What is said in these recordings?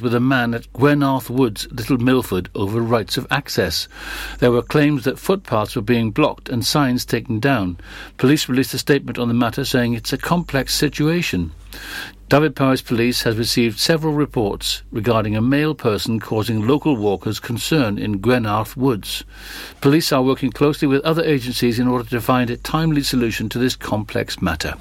with a man at Gwenarth Woods, Little Milford, over rights of access. There were claims that footpaths were being blocked and signs taken down. Police released a statement on the matter saying it's a complex situation. Dyfed-Powys Police has received several reports regarding a male person causing local walkers concern in Gwenarth Woods. Police are working closely with other agencies in order to find a timely solution to this complex matter.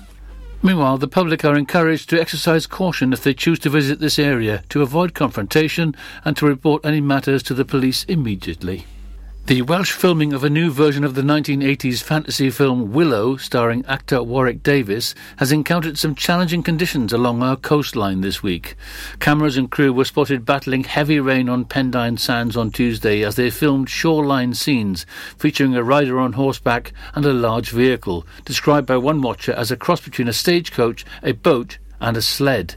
Meanwhile, the public are encouraged to exercise caution if they choose to visit this area, to avoid confrontation and to report any matters to the police immediately. The Welsh filming of a new version of the 1980s fantasy film Willow, starring actor Warwick Davis, has encountered some challenging conditions along our coastline this week. Cameras and crew were spotted battling heavy rain on Pendine Sands on Tuesday as they filmed shoreline scenes featuring a rider on horseback and a large vehicle, described by one watcher as a cross between a stagecoach, a boat, and a sled.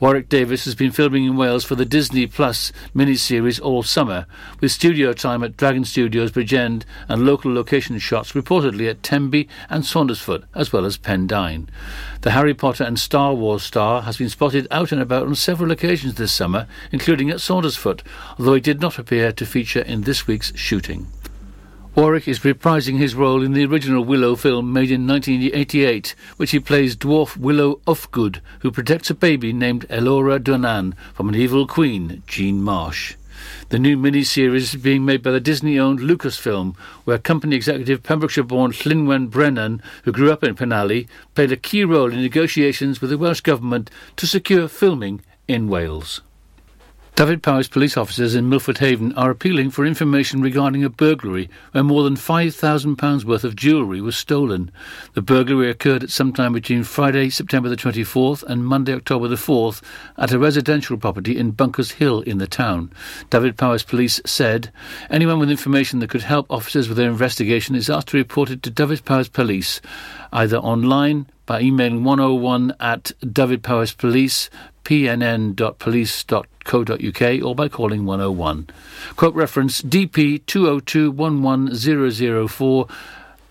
Warwick Davis has been filming in Wales for the Disney Plus miniseries all summer, with studio time at Dragon Studios Bridgend and local location shots reportedly at Tenby and Saundersfoot, as well as Pendine. The Harry Potter and Star Wars star has been spotted out and about on several occasions this summer, including at Saundersfoot, although he did not appear to feature in this week's shooting. Warwick is reprising his role in the original Willow film made in 1988, which he plays dwarf Willow Ufgood, who protects a baby named Elora Danan from an evil queen, Jean Marsh. The new mini-series is being made by the Disney-owned Lucasfilm, where company executive Pembrokeshire-born Lynwen Brennan, who grew up in Penally, played a key role in negotiations with the Welsh Government to secure filming in Wales. Dyfed-Powys police officers in Milford Haven are appealing for information regarding a burglary where more than £5,000 worth of jewellery was stolen. The burglary occurred at some time between Friday, September the 24th and Monday, October the 4th at a residential property in Bunkers Hill in the town. Dyfed-Powys police said anyone with information that could help officers with their investigation is asked to report it to Dyfed-Powys police either online by emailing 101 at Dyfed-Powys police pnn.police.co.uk or by calling 101. Quote reference DP 2021104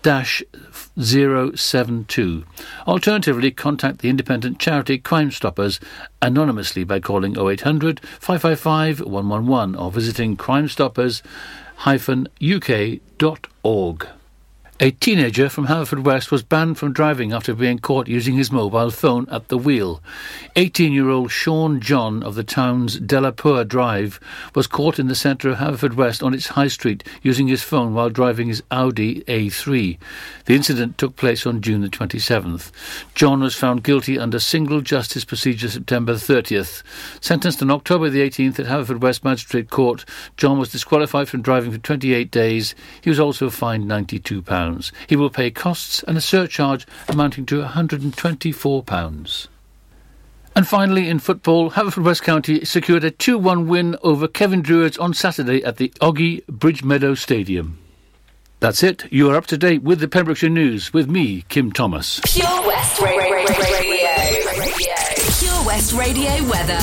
072. Alternatively, contact the independent charity Crime Stoppers anonymously by calling 0800 555 111 or visiting crimestoppers-uk.org. A teenager from Haverfordwest was banned from driving after being caught using his mobile phone at the wheel. 18-year-old Sean John of the town's Delapour Drive was caught in the centre of Haverfordwest on its high street using his phone while driving his Audi A3. The incident took place on June the 27th. John was found guilty under single justice procedure September 30th. Sentenced on October the 18th at Haverfordwest Magistrate Court, John was disqualified from driving for 28 days. He was also fined £92. He will pay costs and a surcharge amounting to £124. And finally, in football, Haverfordwest County secured a 2 1 win over Cefn Druids on Saturday at the Ogi Bridge Meadow Stadium. That's it. You are up to date with the Pembrokeshire News with me, Kim Thomas. Pure West Radio. Pure West Radio weather.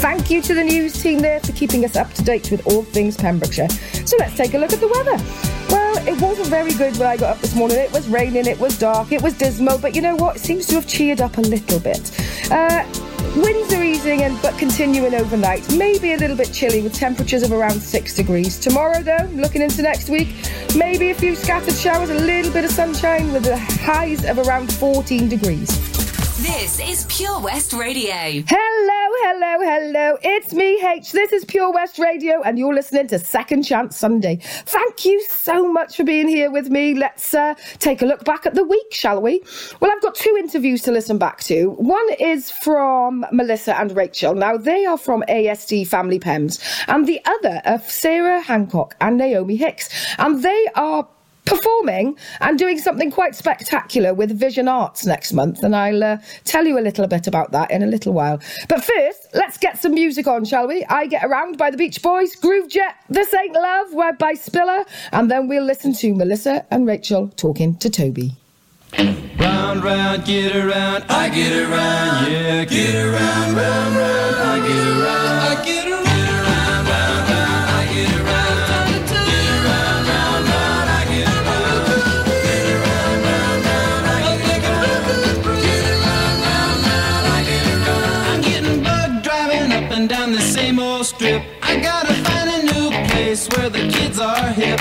Thank you to the news team there for keeping us up to date with all things Pembrokeshire. So let's take a look at the weather. It wasn't very good when I got up this morning. It was raining, it was dark, it was dismal, but you know what? It seems to have cheered up a little bit. Uh, winds are easing and but continuing overnight. Maybe a little bit chilly with temperatures of around six degrees. Tomorrow, though, looking into next week, maybe a few scattered showers, a little bit of sunshine with the highs of around 14 degrees. This is Pure West Radio. Hello, hello, hello. It's me, H. This is Pure West Radio, and you're listening to Second Chance Sunday. Thank you so much for being here with me. Let's uh, take a look back at the week, shall we? Well, I've got two interviews to listen back to. One is from Melissa and Rachel. Now, they are from ASD Family Pems, and the other of Sarah Hancock and Naomi Hicks. And they are performing and doing something quite spectacular with Vision Arts next month, and I'll uh, tell you a little bit about that in a little while. But first, let's get some music on, shall we? I Get Around by the Beach Boys, Groove Jet, This Ain't Love Web by Spiller, and then we'll listen to Melissa and Rachel talking to Toby. Round, round, get around, I get around, yeah, get around, round, round, I get around, I get around. place where the kids are hip.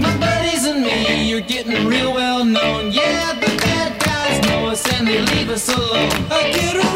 My buddies and me You're getting real well known. Yeah, the bad guys know us and they leave us alone. I get around.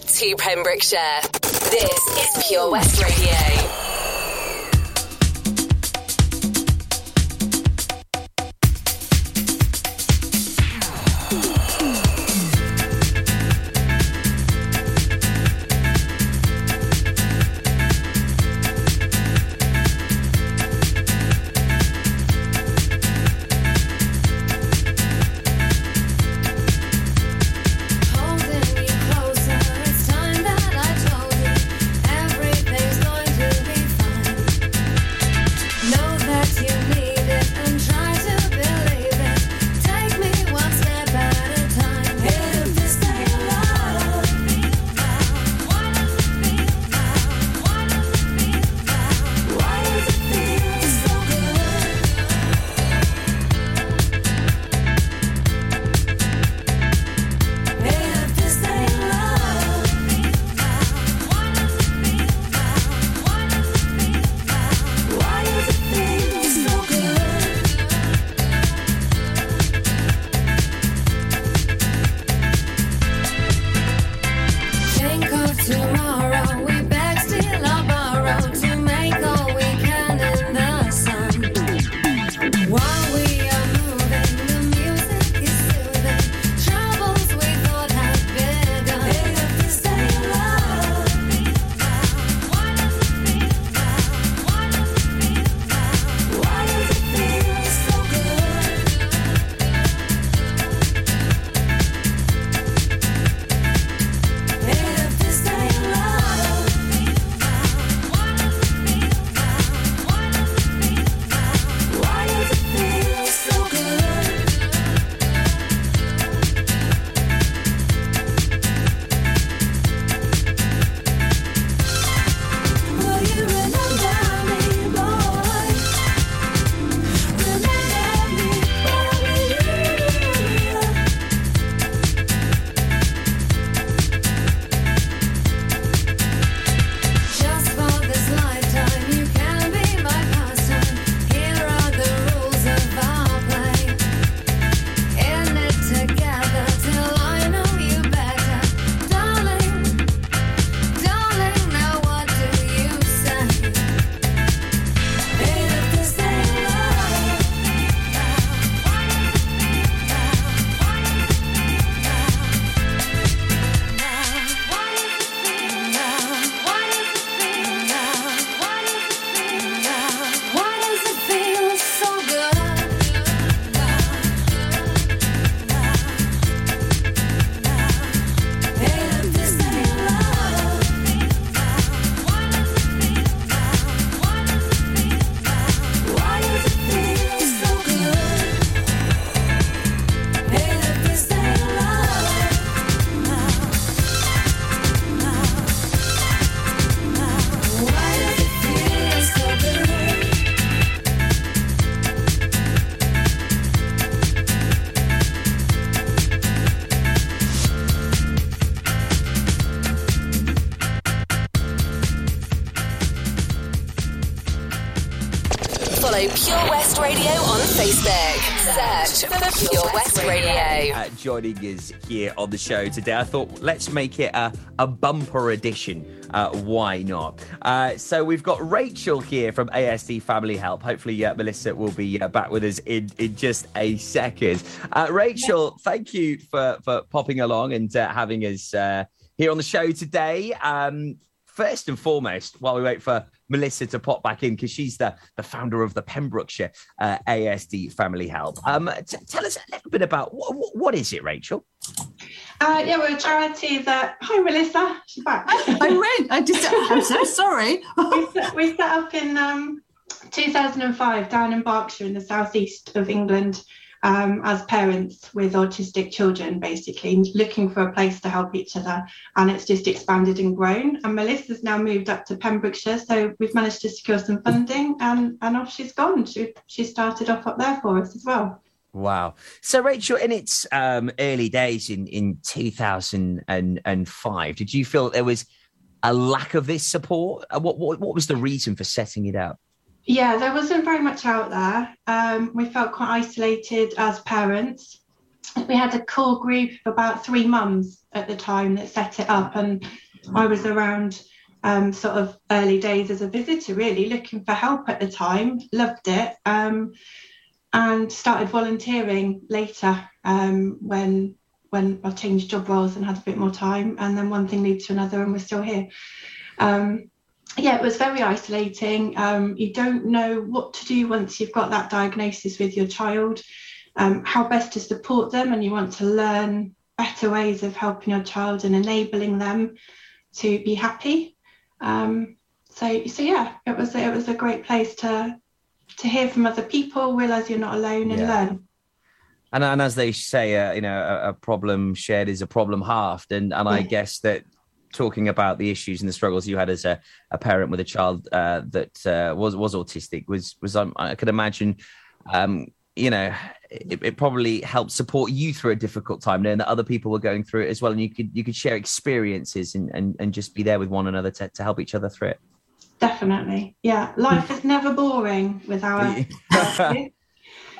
to Pembrokeshire. This is Pure West Radio. Joining us here on the show today. I thought let's make it a, a bumper edition. Uh, why not? Uh, so we've got Rachel here from ASD Family Help. Hopefully, uh, Melissa will be uh, back with us in, in just a second. Uh, Rachel, thank you for, for popping along and uh, having us here on the show today. Um, first and foremost, while we wait for Melissa to pop back in, because she's the, the founder of the Pembrokeshire uh, ASD Family Help. Um, t- tell us a little bit about what, what, what is it, Rachel? Uh, yeah, we're a charity that. Hi, Melissa. She's back. I went. I just. I'm so sorry. we, set, we set up in um, 2005 down in Berkshire in the southeast of England um, as parents with autistic children, basically looking for a place to help each other. And it's just expanded and grown. And Melissa's now moved up to Pembrokeshire, so we've managed to secure some funding, and, and off she's gone. She, she started off up there for us as well. Wow. So, Rachel, in its um, early days in, in 2005, did you feel there was a lack of this support? Uh, What, what, what was the reason for setting it up? Yeah, there wasn't very much out there. Um, we felt quite isolated as parents. We had a core group of about three mums at the time that set it up, and I was around um, sort of early days as a visitor, really looking for help at the time. Loved it, um, and started volunteering later um, when when I changed job roles and had a bit more time. And then one thing led to another, and we're still here. Um, yeah, it was very isolating. Um, you don't know what to do once you've got that diagnosis with your child, um, how best to support them, and you want to learn better ways of helping your child and enabling them to be happy. Um, so, so yeah, it was it was a great place to to hear from other people, realize you're not alone, and Yeah. learn. And, and as they say, uh, you know, a, a problem shared is a problem halved. And, and I guess that talking about the issues and the struggles you had as a, a parent with a child uh, that uh, was was autistic was was um, I could imagine, um, you know, it, it probably helped support you through a difficult time, knowing that other people were going through it as well, and you could you could share experiences and and, and just be there with one another to, to help each other through it. Definitely, yeah. Life is never boring with our.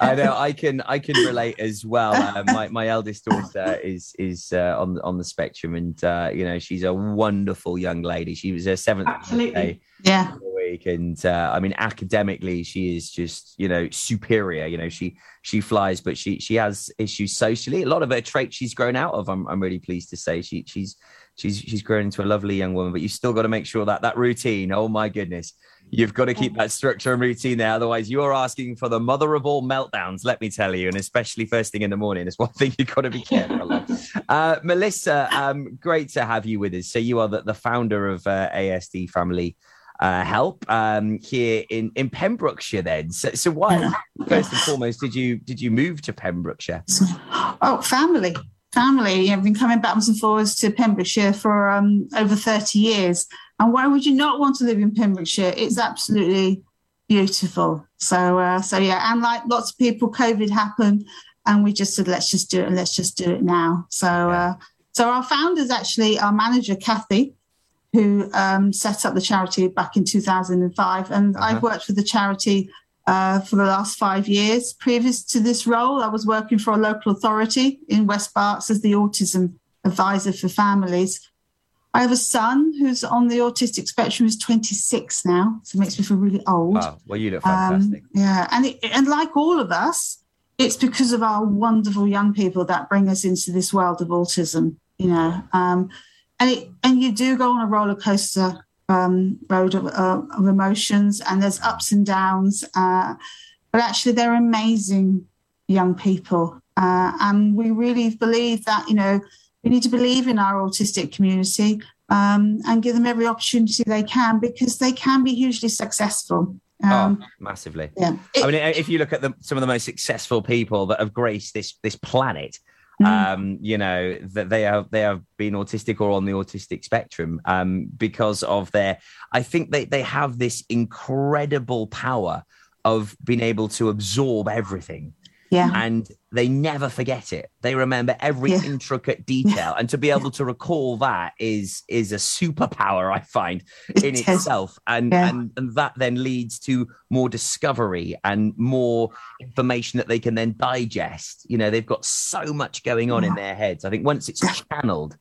I know I can I can relate as well. Uh, my my eldest daughter is is uh, on on the spectrum, and uh, you know she's a wonderful young lady. She was her seventh Absolutely. birthday Yeah. week, and uh, I mean academically she is just you know superior. You know she she flies, but she she has issues socially. A lot of her traits she's grown out of. I'm I'm really pleased to say she she's she's she's grown into a lovely young woman. But you've still got to make sure that that routine. Oh my goodness. You've got to keep that structure and routine there. Otherwise, you're asking for the mother of all meltdowns, let me tell you. And especially first thing in the morning is one thing you've got to be careful of. Uh, Melissa, um, great to have you with us. So, you are the, the founder of uh, ASD Family uh, Help um, here in, in Pembrokeshire, then. So, so why, first and foremost, did you did you move to Pembrokeshire? Oh, family. Family. I've been coming backwards and forwards to Pembrokeshire for um, over 30 years. And why would you not want to live in Pembrokeshire? It's absolutely beautiful. So, uh, so yeah, and like lots of people, COVID happened, and we just said, let's just do it, and let's just do it now. So, uh, so our founders actually, our manager Kathy, who um, set up the charity back in 2005, and Uh-huh. I've worked with the charity uh, for the last five years. Previous to this role, I was working for a local authority in West Berks as the autism advisor for families. I have a son who's on the autistic spectrum, who's 26 now, so it makes me feel really old. Wow, well, you look Um, fantastic. yeah, and it, and like all of us, it's because of our wonderful young people that bring us into this world of autism. You know, um, and it and you do go on a roller coaster um, road of, uh, of emotions, and there's ups and downs. Uh, but actually, they're amazing young people, uh, and we really believe that you know we need to believe in our autistic community um, and give them every opportunity they can because they can be hugely successful. Um, oh, massively. yeah. I mean, if you look at the, some of the most successful people that have graced this this planet, Mm. um, you know that they have they have been autistic or on the autistic spectrum um, because of their. I think they they have this incredible power of being able to absorb everything. Yeah. and they never forget it. They remember every Yeah. intricate detail, and to be able to recall that is is a superpower. I find in is. itself, and, Yeah. and and that then leads to more discovery and more information that they can then digest. You know, they've got so much going on in their heads. I think once it's channeled,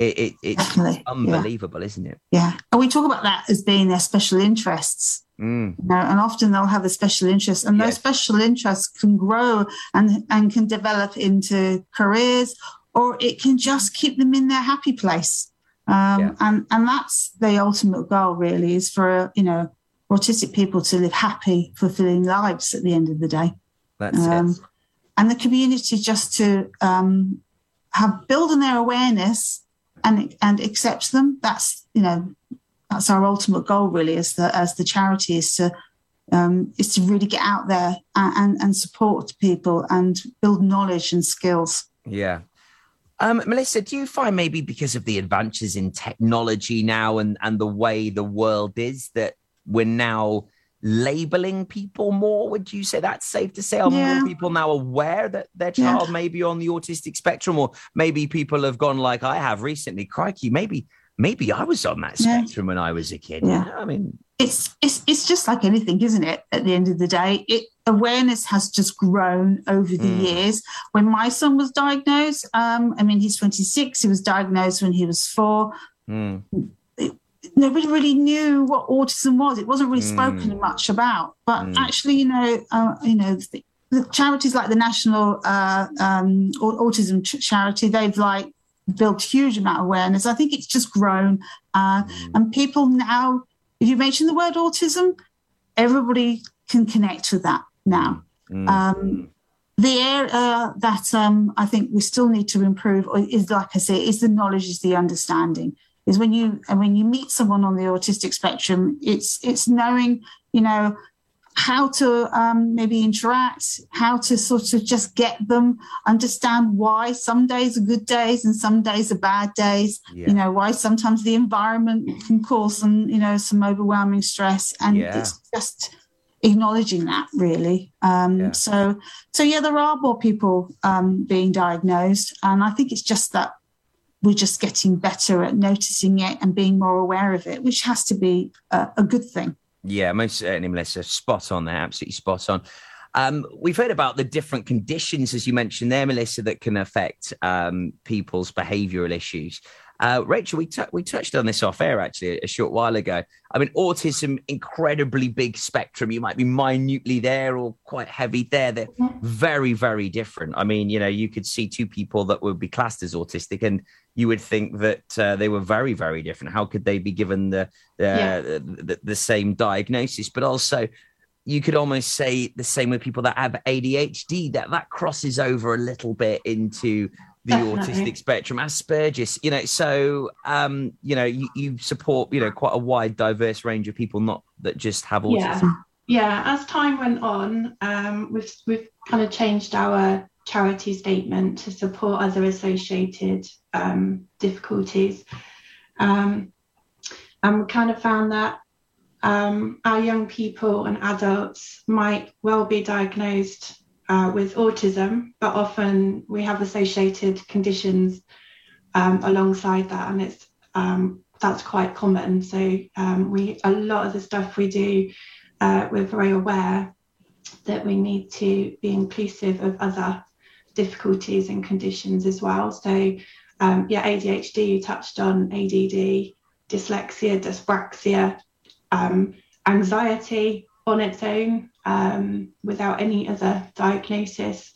it, it it's Definitely. Yeah. unbelievable, isn't it? Yeah. And we talk about that as being their special interests. Mm, You know, and often they'll have a special interest, and those special interests can grow and and can develop into careers, or it can just keep them in their happy place. Um, Yeah. And and that's the ultimate goal, really, is for you know autistic people to live happy, fulfilling lives at the end of the day, that's Um, it. and the community just to um, have build on their awareness and and accept them. That's you know that's our ultimate goal really as the as the charity is to um, is to really get out there and, and, and support people and build knowledge and skills. Yeah. Um, Melissa, do you find maybe because of the advances in technology now and, and the way the world is that we're now labeling people more? Would you say that's safe to say? Are Yeah. more people now aware that their Yeah. child may be on the autistic spectrum? Or maybe people have gone like I have recently, crikey, maybe maybe I was on that Yeah. spectrum when I was a kid. Yeah. You know, I mean, It's it's it's just like anything, isn't it? At the end of the day, it awareness has just grown over the Mm. years. When my son was diagnosed, um, I mean, he's 26. He was diagnosed when he was four. mm, nobody really knew what autism was. It wasn't really Mm. spoken much about. But Mm. actually, you know, uh, you know, the, the charities like the National uh, um, Autism Ch- Charity, they've like built huge amount of awareness. I think it's just grown, uh, mm, and people now, if you mention the word autism, everybody can connect with that now. mm, Um, the area that um, I think we still need to improve is, like I say, is the knowledge, is the understanding. Is when you and when you meet someone on the autistic spectrum, it's it's knowing, you know, how to um, maybe interact, how to sort of just get them, understand why some days are good days and some days are bad days. yeah. You know why sometimes the environment can cause some, you know, some overwhelming stress, and Yeah. it's just acknowledging that really um Yeah. so so yeah there are more people um being diagnosed and i think it's just that we're just getting better at noticing it and being more aware of it which has to be a, a good thing Yeah, most certainly, Melissa. Spot on there. Absolutely spot on. Um, we've heard about the different conditions, as you mentioned there, Melissa, that can affect um, people's behavioural issues. Uh, Rachel, we, tou- we touched on this off air actually a short while ago. I mean, autism, incredibly big spectrum. You might be minutely there or quite heavy there. They're very, very different. I mean, you know, you could see two people that would be classed as autistic and you would think that uh, they were very, very different. How could they be given the, the, Yeah. the, the same diagnosis? But also, you could almost say the same with people that have ADHD, that that crosses over a little bit into the Definitely. autistic spectrum, Asperger's, you know. So, um, you know, you, you support, you know, quite a wide, diverse range of people, not that just have autism. Yeah. Yeah, as time went on, um, we've we've kind of changed our charity statement to support other associated um, difficulties, um, and we kind of found that um, our young people and adults might well be diagnosed uh, with autism, but often we have associated conditions um, alongside that, and it's um, that's quite common. So um, we a lot of the stuff we do uh, we're very aware that we need to be inclusive of other difficulties and conditions as well. So, um, yeah, ADHD, you touched on ADD, dyslexia, dyspraxia, um, anxiety on its own um, without any other diagnosis.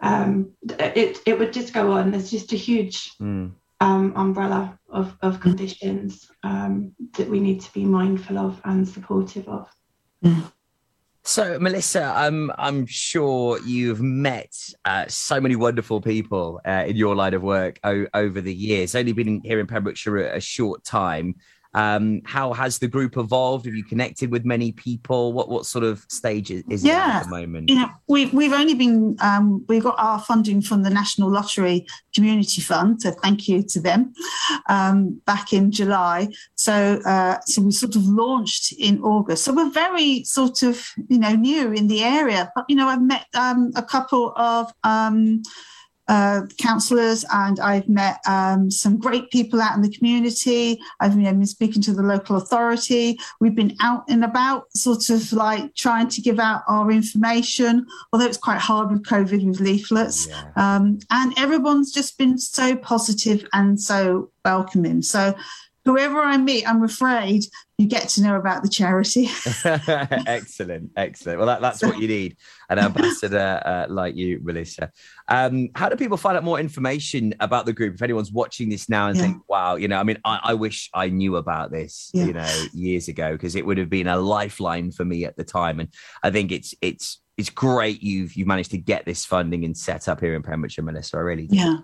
Um, it, it would just go on. There's just a huge Mm. um, umbrella of, of conditions um, that we need to be mindful of and supportive of. So, Melissa, um, I'm sure you've met uh, so many wonderful people uh, in your line of work o- over the years. Only been here in Pembrokeshire a, a short time. Um, how has the group evolved? Have you connected with many people? What what sort of stage is, is it at Yeah. at the moment? you know, we've we've only been um, we got our funding from the National Lottery Community Fund, so thank you to them. Um, back in July, so uh, so we sort of launched in August. So we're very sort of you know new in the area, but you know I've met um, a couple of. Uh, councillors and I've met um, some great people out in the community. I've you know, been speaking to the local authority. We've been out and about, sort of like trying to give out our information, although it's quite hard with COVID with leaflets. Yeah. Um, and everyone's just been so positive and so welcoming. So, whoever I meet, I'm afraid you get to know about the charity. excellent, excellent. Well, that, that's what you need an ambassador uh, like you, Melissa. Um, how do people find out more information about the group? If anyone's watching this now and Yeah. think, "Wow, you know, I mean, I, I wish I knew about this, Yeah. you know, years ago because it would have been a lifeline for me at the time." And I think it's it's it's great you've you've managed to get this funding and set up here in Pembrokeshire, Melissa. I really do. Yeah.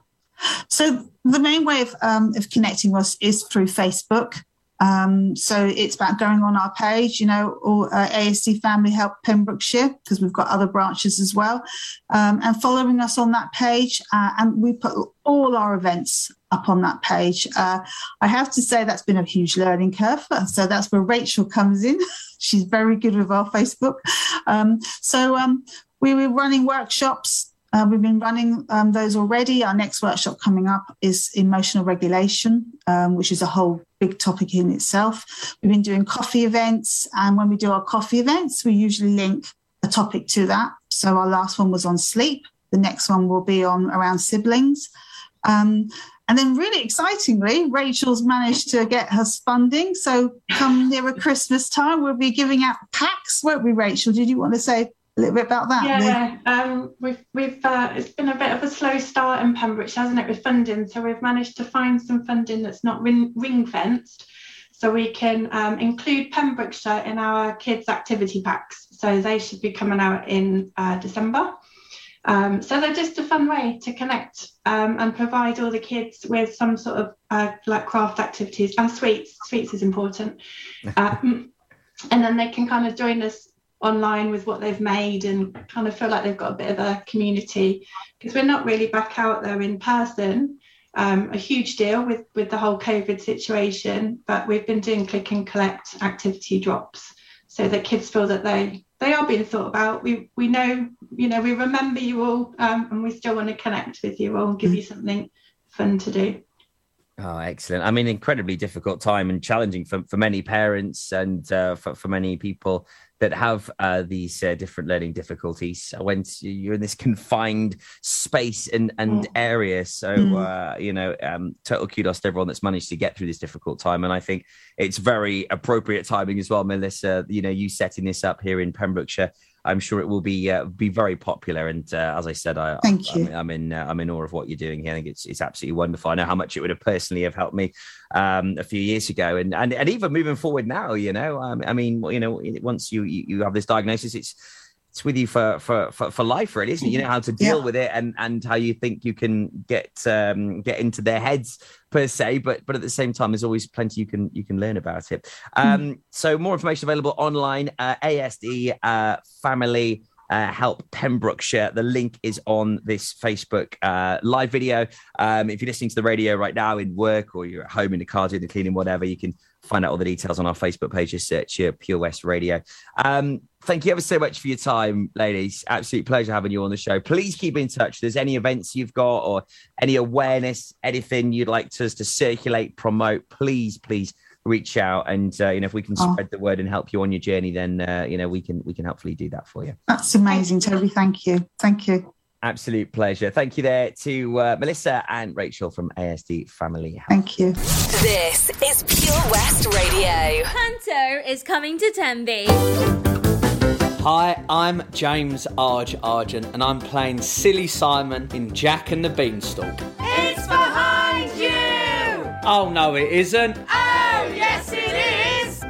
So the main way of, um, of connecting us is through Facebook. Um, so it's about going on our page, you know, or uh, ASD Family Help Pembrokeshire, because we've got other branches as well, um, and following us on that page. Uh, and we put all our events up on that page. Uh, I have to say that's been a huge learning curve. So that's where Rachel comes in. She's very good with our Facebook. Um, so um, we were running workshops uh, we've been running um, those already. Our next workshop coming up is emotional regulation, um, which is a whole big topic in itself. We've been doing coffee events, and when we do our coffee events, we usually link a topic to that. So our last one was on sleep. The next one will be on around siblings. Um, and then, really excitingly, Rachel's managed to get her funding. So, come nearer Christmas time, we'll be giving out packs, won't we, Rachel? Did you want to say a little bit about that? Yeah, um, we've we've uh, it's been a bit of a slow start in Pembrokeshire, hasn't it, with funding? So we've managed to find some funding that's not ring, ring fenced, so we can um, include Pembrokeshire in our kids' activity packs. So they should be coming out in uh, December. Um, so they're just a fun way to connect um, and provide all the kids with some sort of uh, like craft activities and sweets. Sweets is important. Um, and then they can kind of join us online with what they've made and kind of feel like they've got a bit of a community because we're not really back out there in person. Um, a huge deal with with the whole COVID situation, but we've been doing click and collect activity drops so that kids feel that they they are being thought about. We we know you know we remember you all, um, and we still want to connect with you all and give you something fun to do. Oh, excellent. I mean, incredibly difficult time and challenging for, for many parents and uh, for, for many people that have uh, these uh, different learning difficulties when you're in this confined space and, and Mm. area. So, Mm. uh, you know, um, total kudos to everyone that's managed to get through this difficult time. And I think it's very appropriate timing as well, Melissa. You know, you setting this up here in Pembrokeshire. I'm sure it will be uh, be very popular. And uh, as I said, I, Thank I'm, you. I'm in uh, I'm in awe of what you're doing here. I think it's it's absolutely wonderful. I know how much it would have personally have helped me um, a few years ago, and and and even moving forward now. You know, um, I mean, you know, once you you have this diagnosis, it's it's with you for for for, for life, really, isn't it? You know how to deal Yeah. with it, and and how you think you can get um, get into their heads per se, but but at the same time, there's always plenty you can you can learn about it. Um, so more information available online. Uh, ASD uh, Family uh, Help Pembrokeshire. The link is on this Facebook uh, live video. Um, if you're listening to the radio right now in work or you're at home in the car doing the cleaning, whatever, you can find out all the details on our Facebook page. Just search Pure West Radio. Um, thank you ever so much for your time, ladies. Absolute pleasure having you on the show. Please keep in touch. If there's any events you've got or any awareness, anything you'd like to, us to circulate, promote, please, please reach out and uh, you know if we can Oh. spread the word and help you on your journey then uh, you know we can we can hopefully do that for you That's amazing, Toby. Thank you. Thank you. Absolute pleasure thank you there to uh, melissa and rachel from asd family Health. Thank you. This is Pure West Radio. Hunter is coming to Tenby. Hi, I'm James Arge Argent, and I'm playing Silly Simon in Jack and the Beanstalk. It's behind you! Oh no, it isn't. Oh, yes, it is!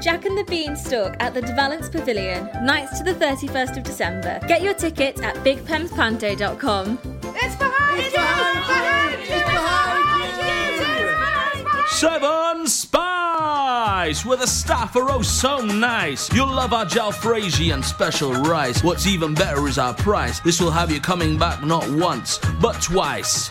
Jack and the Beanstalk at the De Valence Pavilion, nights to the 31st of December. Get your tickets at bigpemspanto.com. It's behind it's you! Behind it's behind you! Seven Spice. Spice, where the staff are oh so nice. You'll love our jalfrezi and special rice. What's even better is our price. This will have you coming back not once, but twice.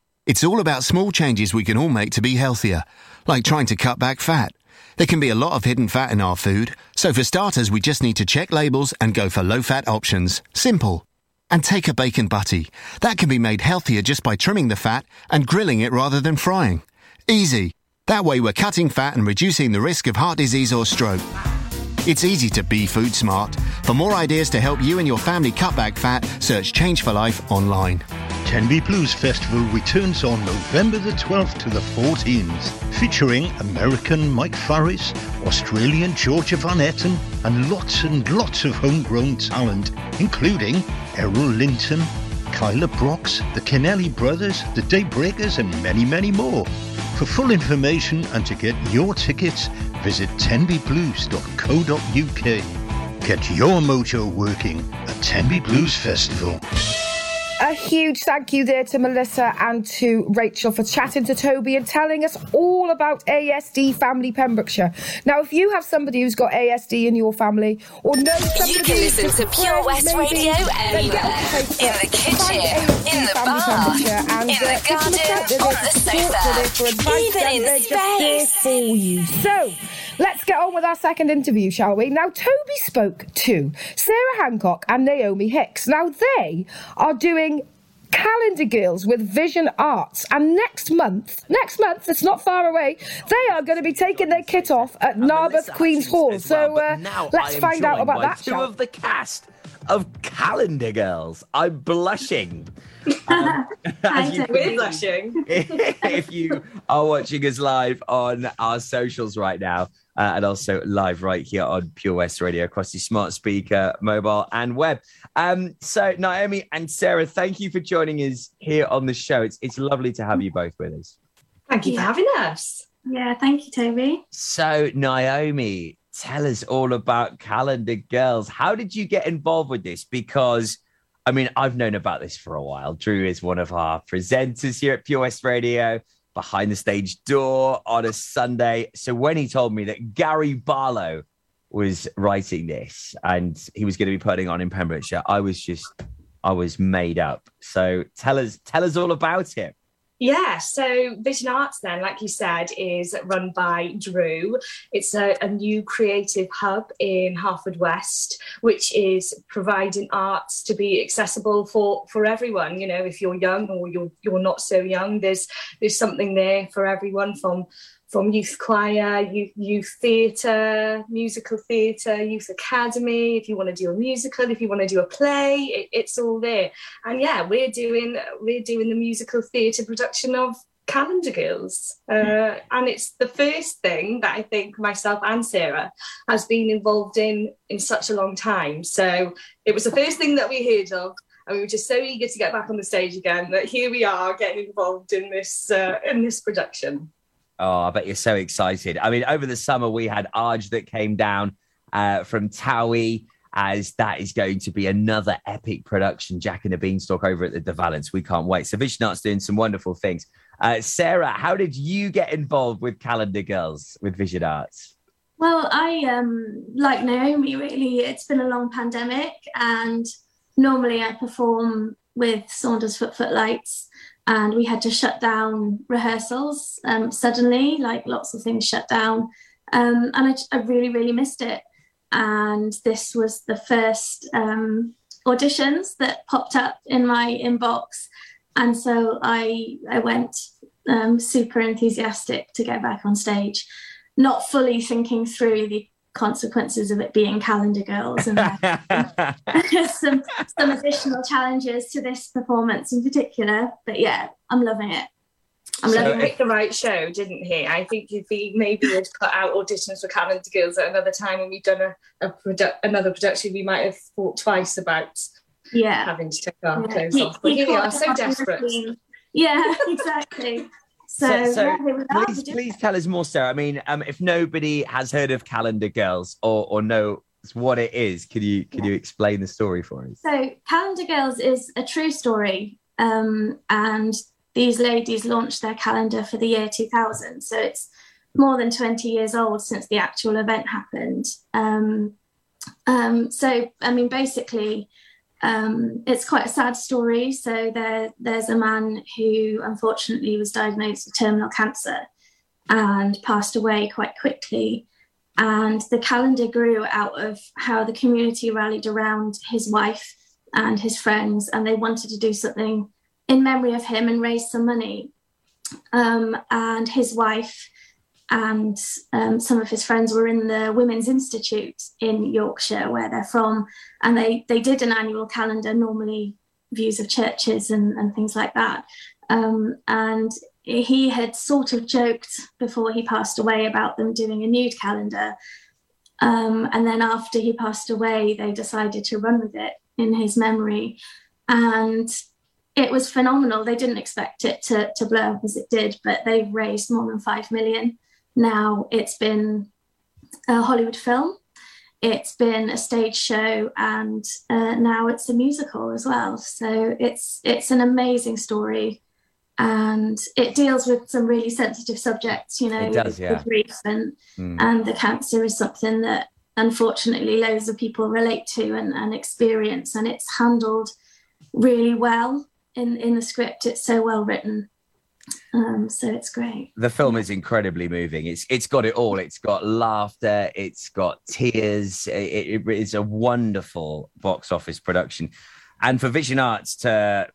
It's all about small changes we can all make to be healthier, like trying to cut back fat. There can be a lot of hidden fat in our food, so for starters, we just need to check labels and go for low fat options. Simple. And take a bacon butty. That can be made healthier just by trimming the fat and grilling it rather than frying. Easy. That way, we're cutting fat and reducing the risk of heart disease or stroke. It's easy to be food smart. For more ideas to help you and your family cut back fat, search Change for Life online. Tenby Blues Festival returns on November the 12th to the 14th, featuring American Mike Farris, Australian Georgia Van Etten, and lots and lots of homegrown talent, including Errol Linton, Kyla Brox, the Kennelly Brothers, the Daybreakers, and many, many more. For full information and to get your tickets, visit tenbyblues.co.uk. Get your mojo working at Tenby Blues Festival. A huge thank you there to Melissa and to Rachel for chatting to Toby and telling us all about ASD Family Pembrokeshire. Now, if you have somebody who's got ASD in your family or know somebody You can listen to Pure West maybe, Radio anywhere. In the kitchen, in the bar, and, in the uh, a garden, on the for support, they're there for sofa, even in space. for you. So, let's get on with our second interview, shall we? Now, Toby spoke to Sarah Hancock and Naomi Hicks. Now, they are doing Calendar Girls with Vision Arts. And next month, next month, it's not far away, they are going to be taking their kit off at Narberth Queen's Hall. So uh, Now let's find out about that. Two shall of the cast of Calendar Girls. I'm blushing. Um, you We're blushing. if you are watching us live on our socials right now, uh, and also live right here on Pure West Radio across your smart speaker, mobile, and web. Um, so, Naomi and Sarah, thank you for joining us here on the show. It's, it's lovely to have you both with us. Thank you for having us. Yeah, thank you, Toby. So, Naomi, tell us all about Calendar Girls. How did you get involved with this? Because, I mean, I've known about this for a while. Drew is one of our presenters here at Pure West Radio, behind the stage door on a Sunday. So, when he told me that Gary Barlow was writing this and he was going to be putting on in Pembrokeshire, I was just, I was made up. So, tell us, tell us all about it. Yeah, so Vision Arts, then, like you said, is run by Drew. It's a, a new creative hub in Harford West, which is providing arts to be accessible for for everyone. You know, if you're young or you're you're not so young, there's there's something there for everyone from from youth choir, youth, youth theatre, musical theatre, youth academy. If you want to do a musical, if you want to do a play, it, it's all there. And yeah, we're doing we're doing the musical theatre production of Calendar Girls, uh, and it's the first thing that I think myself and Sarah has been involved in in such a long time. So it was the first thing that we heard of. And we were just so eager to get back on the stage again that here we are getting involved in this uh, in this production. Oh, I bet you're so excited. I mean, over the summer, we had Arg that came down uh, from Towie, as that is going to be another epic production, Jack and the Beanstalk over at the De Valence. We can't wait. So Vision Art's doing some wonderful things. Uh, Sarah, how did you get involved with Calendar Girls with Vision Arts? Well, I um like Naomi really. It's been a long pandemic, and normally I perform with Saundersfoot Footlights, and we had to shut down rehearsals um, suddenly. Like lots of things shut down, um, and I, I really really missed it. And this was the first um, auditions that popped up in my inbox, and so I I went um, super enthusiastic to get back on stage not fully thinking through the consequences of it being calendar girls and some some additional challenges to this performance in particular but yeah i'm loving it I'm So loving it the right show, didn't he? I think if he maybe had put out auditions for Calendar Girls at another time when we'd done a, a produ- another production, we might have thought twice about yeah. having to take our Yeah. clothes He- off. But he here we are, so up in the desperate. Yeah, exactly. So, So, so yeah, here we are. please, please tell us more, Sarah. I mean, um, if nobody has heard of Calendar Girls or or know what it is, can you can you explain the story for us? So, Calendar Girls is a true story, um, and these ladies launched their calendar for the year 2000. So, it's more than 20 years old since the actual event happened. Um, um, so, I mean, basically, um, it's quite a sad story. So, there, there's a man who unfortunately was diagnosed with terminal cancer and passed away quite quickly. And the calendar grew out of how the community rallied around his wife and his friends, and they wanted to do something in memory of him and raise some money. Um, and his wife and um, some of his friends were in the Women's Institute in Yorkshire, where they're from, and they they did an annual calendar, normally views of churches and, and things like that. Um, and he had sort of joked before he passed away about them doing a nude calendar. Um, and then after he passed away, they decided to run with it in his memory. And it was phenomenal. They didn't expect it to, to blow up as it did, but they've raised more than 5 million. Now it's been a Hollywood film, it's been a stage show, and uh, now it's a musical as well. So it's it's an amazing story and it deals with some really sensitive subjects, you know, It does, yeah. with grief and Mm. and the cancer is something that unfortunately loads of people relate to and, and experience, and it's handled really well in in the script. It's so well written, um, so it's great. the film is incredibly moving. It's it's got it all. It's got laughter. It's got tears. It, it is a wonderful box office production, and for Vision Arts to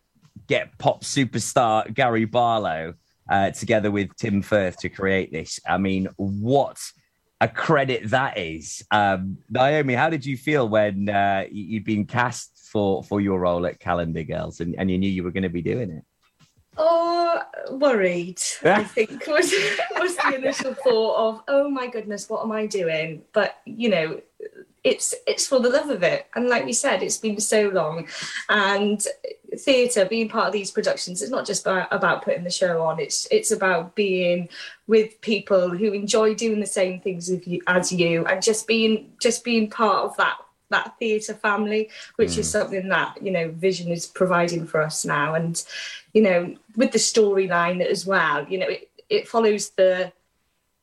get pop superstar Gary Barlow uh, together with Tim Firth to create this. I mean, what a credit that is. Um, Naomi, how did you feel when uh, you- you'd been cast for for your role at Calendar Girls and, and you knew you were going to be doing it? Oh, worried. I think was was the initial thought of, oh my goodness, what am I doing? But you know, it's it's for the love of it, and like we said, it's been so long, and theatre, being part of these productions, it's not just about, about putting the show on. It's it's about being with people who enjoy doing the same things as you, as you and just being just being part of that that theatre family, which is mm. something that you know Vision is providing for us now, and you know with the storyline as well. You know it, it follows the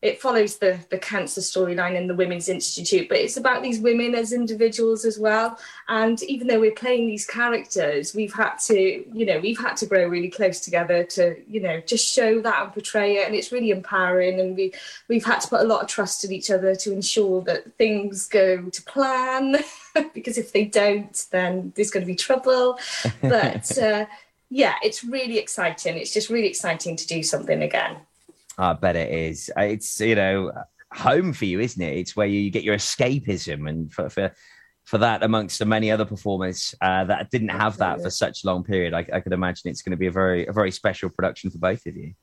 it follows the the cancer storyline in the Women's Institute, but it's about these women as individuals as well. And even though we're playing these characters, we've had to, you know, we've had to grow really close together to, you know, just show that and portray it. And it's really empowering. And we we've had to put a lot of trust in each other to ensure that things go to plan. because if they don't, then there's going to be trouble. But uh, yeah, it's really exciting. It's just really exciting to do something again. I bet it is. It's you know home for you, isn't it? It's where you get your escapism, and for for, for that, amongst the many other performers uh, that didn't have that for such a long period, I, I could imagine it's going to be a very a very special production for both of you.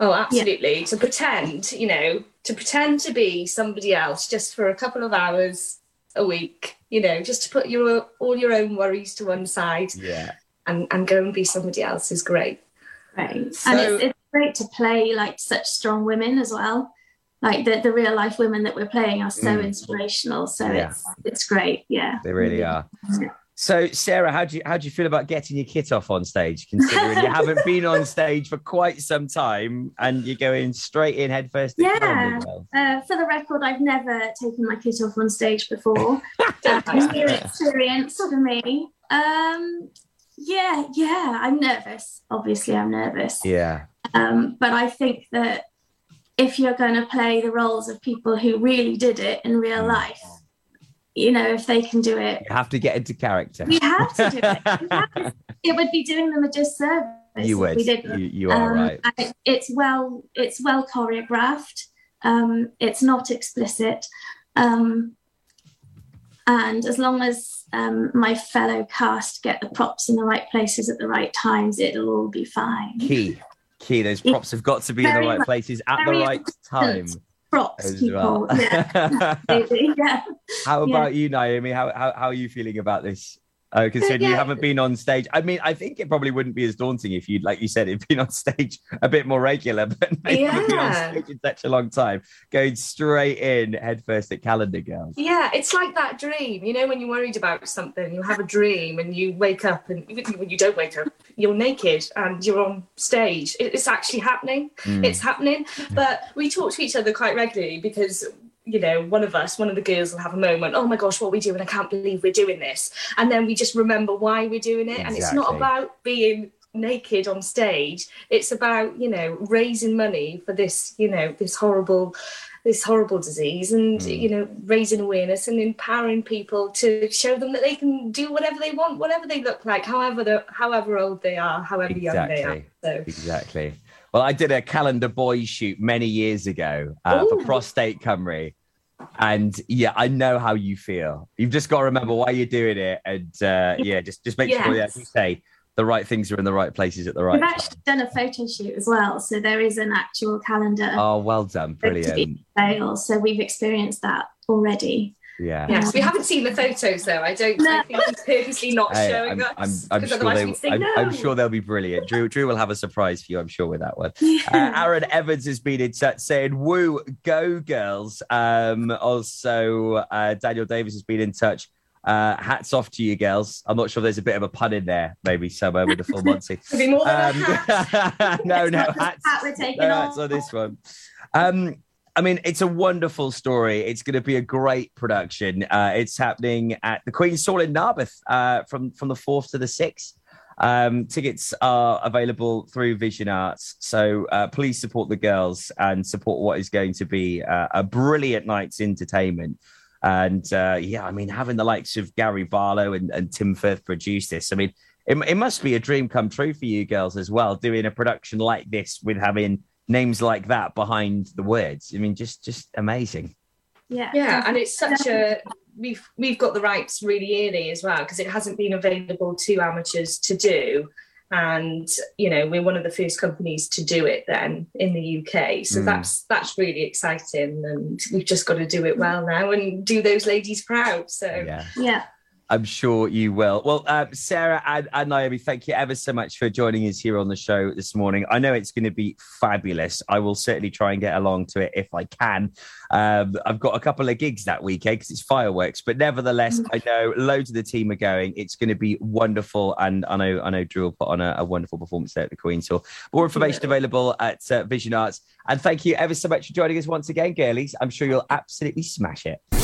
Oh, absolutely. To pretend, you know, to pretend to be somebody else just for a couple of hours a week, you know, just to put your all your own worries to one side Yeah. and, and go and be somebody else is great. Right. and So- it's, it's great to play like such strong women as well. Like the, the real life women that we're playing are so Mm. inspirational. So Yeah. it's it's great. Yeah. They really are. So, Sarah, how do you how do you feel about getting your kit off on stage, considering you haven't been on stage for quite some time and you're going straight in headfirst? Yeah. Uh, for the record, I've never taken my kit off on stage before. uh, new experience for me. Um, yeah, yeah, I'm nervous. Obviously, I'm nervous. Yeah. Um, but I think that if you're going to play the roles of people who really did it in real life, you know, if they can do it, You have to get into character. we have to do it. Have- it would be doing them a disservice. You if would. We didn't. You, you are Um, right. it- it's well, it's well choreographed. Um, it's not explicit, um, and as long as um, my fellow cast get the props in the right places at the right times, it'll all be fine. Key. Key. Those props have got to be in the right much- places at the right time. Props, as people. well. Yeah, yeah. How Yeah. about you, Naomi? How, how how are you feeling about this? Uh, considering you haven't been on stage, I mean, I think it probably wouldn't be as daunting if you'd, like you said, if been on stage a bit more regular, but maybe you've been on stage in such a long time, going straight in headfirst at Calendar Girls. Yeah, it's like that dream. You know, when you're worried about something, you have a dream and you wake up, and even when you don't wake up, you're naked and you're on stage. It's actually happening. Mm. It's happening. But we talk to each other quite regularly because. You know, one of us, one of the girls will have a moment, oh my gosh, what are we doing? I can't believe we're doing this. And then we just remember why we're doing it. And it's not about being naked on stage. It's about, you know, raising money for this, you know, this horrible this horrible disease and Mm. you know raising awareness and empowering people to show them that they can do whatever they want whatever they look like however the however old they are however young they are Exactly. so Exactly. Well, I did a Calendar Boys shoot many years ago uh, for Prostate Cymru. And yeah, I know how you feel. You've just got to remember why you're doing it. And uh, yeah, just, just make sure, Yes. as you say, the right things are in the right places at the right We've time. actually done a photo shoot as well, so there is an actual calendar Oh, well done. Brilliant. sale. So we've experienced that already. Yeah. yes we haven't seen the photos though i don't I think he's purposely not Hey, showing I'm, us I'm, I'm 'cause sure otherwise they, we'd say I'm, no. I'm sure they'll be brilliant. Drew, Drew will have a surprise for you, I'm sure, with that one. Uh, Aaron Evans has been in touch saying, "Woo, go girls." Um, also, uh, Daniel Davis has been in touch. Uh, hats off to you, girls. I'm not sure there's a bit of a pun in there, maybe somewhere with the full Monty. Could be more than a Um, no, no hats. hat we're taking No hats on this one. Um, I mean, it's a wonderful story. It's going to be a great production. Uh, it's happening at the Queen's Hall in Narberth uh, from from the fourth to the sixth. Um, tickets are available through Vision Arts, so uh, please support the girls and support what is going to be uh, a brilliant night's entertainment. And uh, yeah, I mean, having the likes of Gary Barlow and, and Tim Firth produce this, I mean, it, it must be a dream come true for you girls as well, doing a production like this with having names like that behind the words. I mean, just just amazing. Yeah. yeah and it's such a we've we've got the rights really early as well because it hasn't been available to amateurs to do and you know we're one of the first companies to do it then in the UK so Mm. that's that's really exciting and we've just got to do it well now and do those ladies proud so Yeah. Yeah. I'm sure you will. Well, uh, Sarah and, and Naomi, thank you ever so much for joining us here on the show this morning. I know it's going to be fabulous. I will certainly try and get along to it if I can. Um, I've got a couple of gigs that weekend because it's fireworks, but nevertheless, I know loads of the team are going. It's going to be wonderful, and I know I know Drew will put on a, a wonderful performance there at the Queen's Hall. More information available at uh, Vision Arts. And thank you ever so much for joining us once again, girlies. I'm sure you'll absolutely smash it.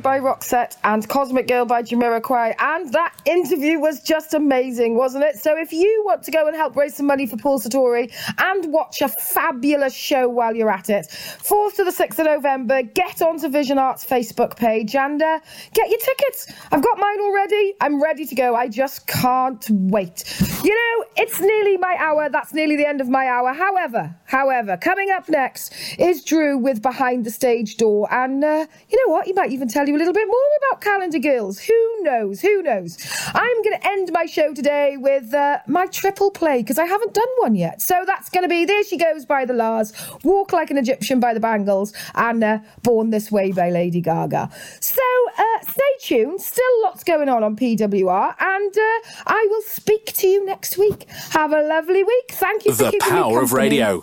By Roxette and Cosmic Girl by Jamiroquai. And that interview was just amazing, wasn't it? So if you want to go and help raise some money for Paul Sartori and watch a fabulous show while you're at it, 4th to the 6th of November, get onto Vision Arts Facebook page and uh, get your tickets. I've got mine already. I'm ready to go. I just can't wait. You know, it's nearly my hour. That's nearly the end of my hour. However, However, coming up next is Drew with Behind the Stage Door. And uh, you know what? He might even tell you a little bit more about Calendar Girls. Who knows? Who knows? I'm going to end my show today with uh, my triple play because I haven't done one yet. So that's going to be There She Goes by the La's, Walk Like an Egyptian by the Bangles, and uh, Born This Way by Lady Gaga. So uh, stay tuned. Still lots going on on PWR. And uh, I will speak to you next week. Have a lovely week. Thank you for the me. The power of radio.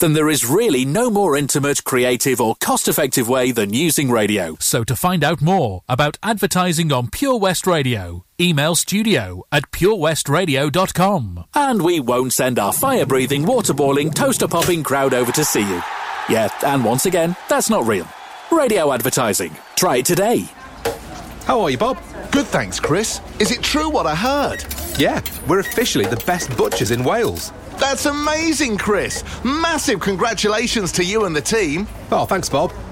then there is really no more intimate, creative, or cost effective way than using radio. So to find out more about advertising on Pure West Radio, email studio at purewestradio.com. And we won't send our fire breathing, water boiling, toaster popping crowd over to see you. Yeah, and once again, that's not real. Radio advertising. Try it today. How are you, Bob? Good, thanks, Chris. Is it true what I heard? Yeah, we're officially the best butchers in Wales. That's amazing, Chris. Massive congratulations to you and the team. Oh, thanks, Bob.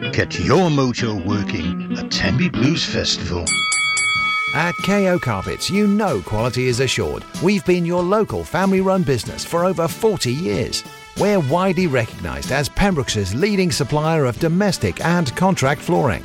Get your mojo working at Tenby Blues Festival. At KO Carpets, you know quality is assured. We've been your local family run business for over 40 years. We're widely recognised as Pembroke's leading supplier of domestic and contract flooring.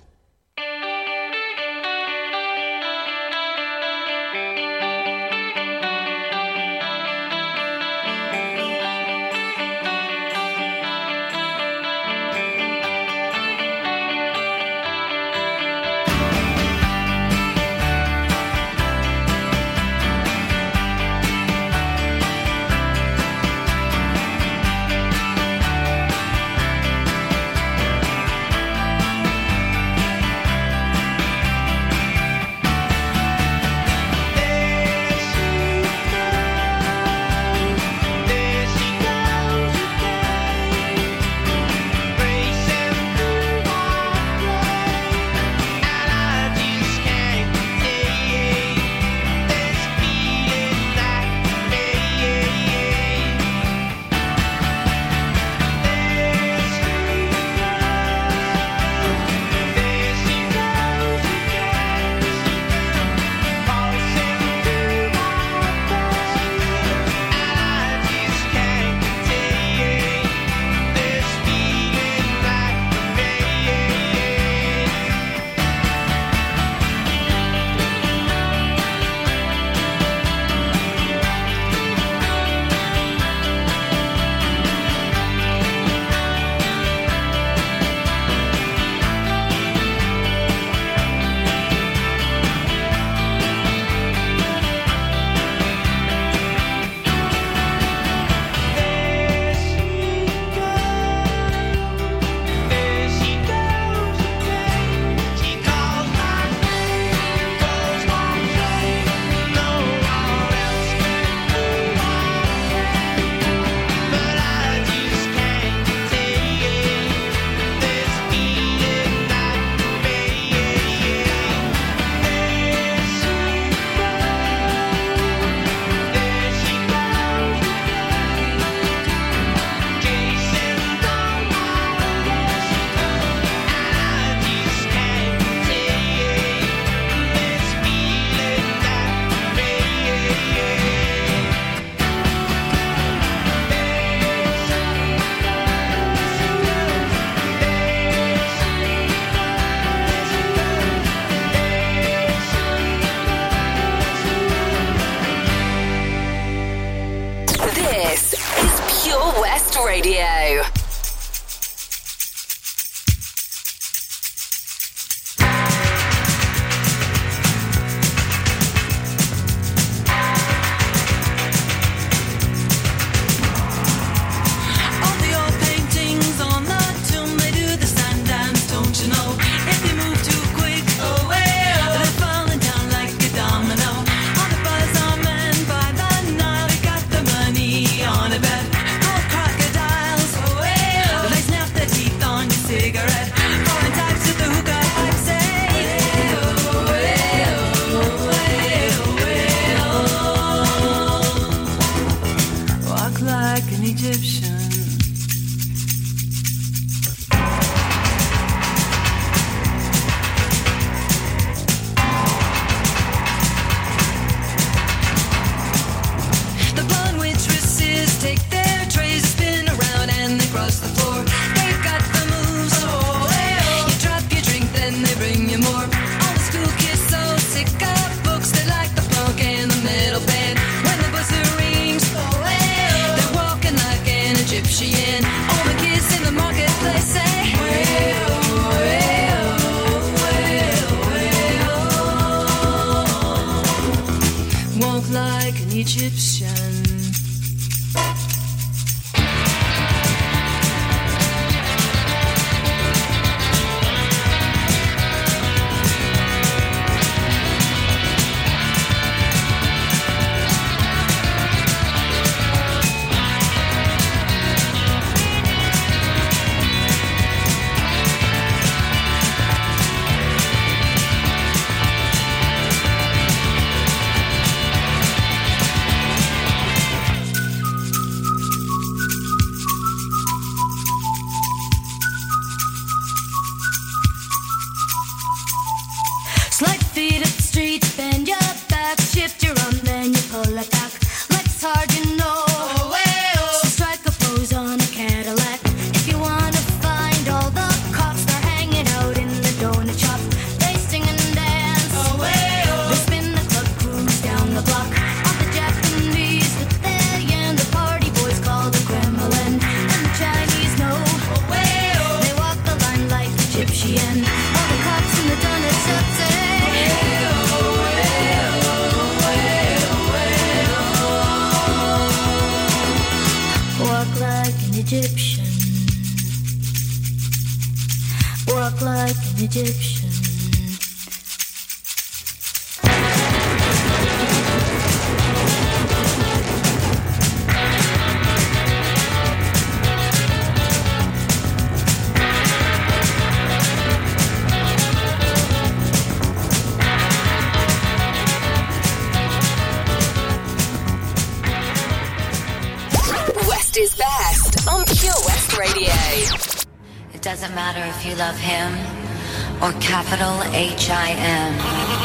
capital H I M.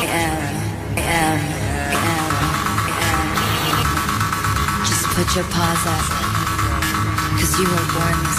M. M. M. M. Just put your paws up, cause you were born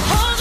so.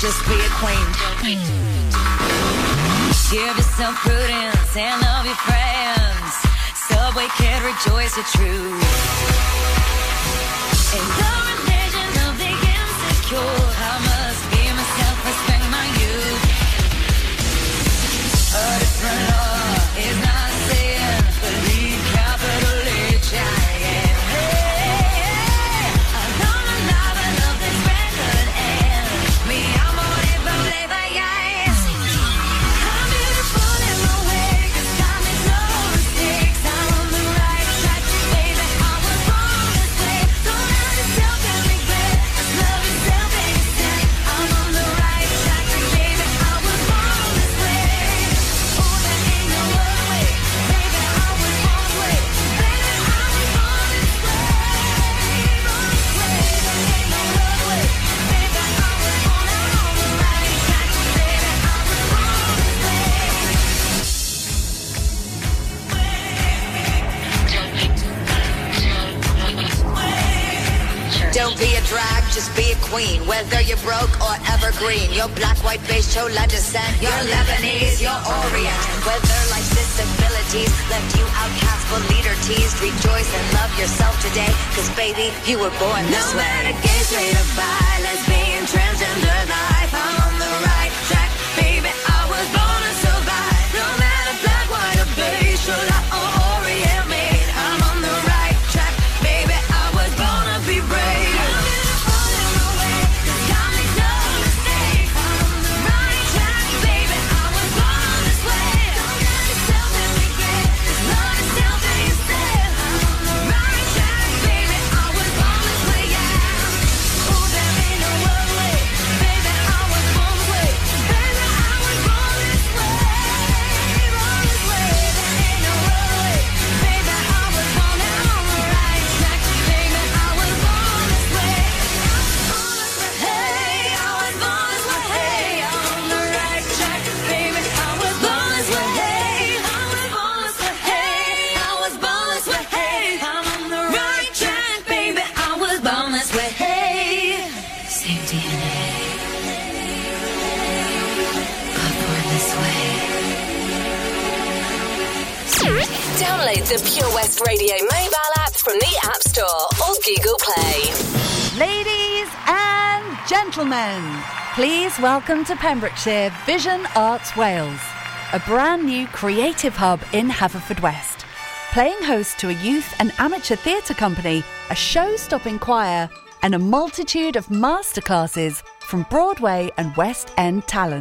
just be a queen. Give yourself prudence and love your friends. Subway can rejoice the truth. be a drag, just be a queen. Whether you're broke or evergreen, your black, white, beige, chola descent, your Lebanese, your Orient. Whether life's disabilities left you outcast but leader teased, rejoice and love yourself today, cause baby, you were born no this way. No matter gay, straight or bi, lesbian, transgender, life. Radio mobile app from the App Store or Google Play. Ladies and gentlemen, please welcome to Pembrokeshire Vision Arts Wales, a brand new creative hub in Haverfordwest. Playing host to a youth and amateur theatre company, a show stopping choir, and a multitude of masterclasses from Broadway and West End talent.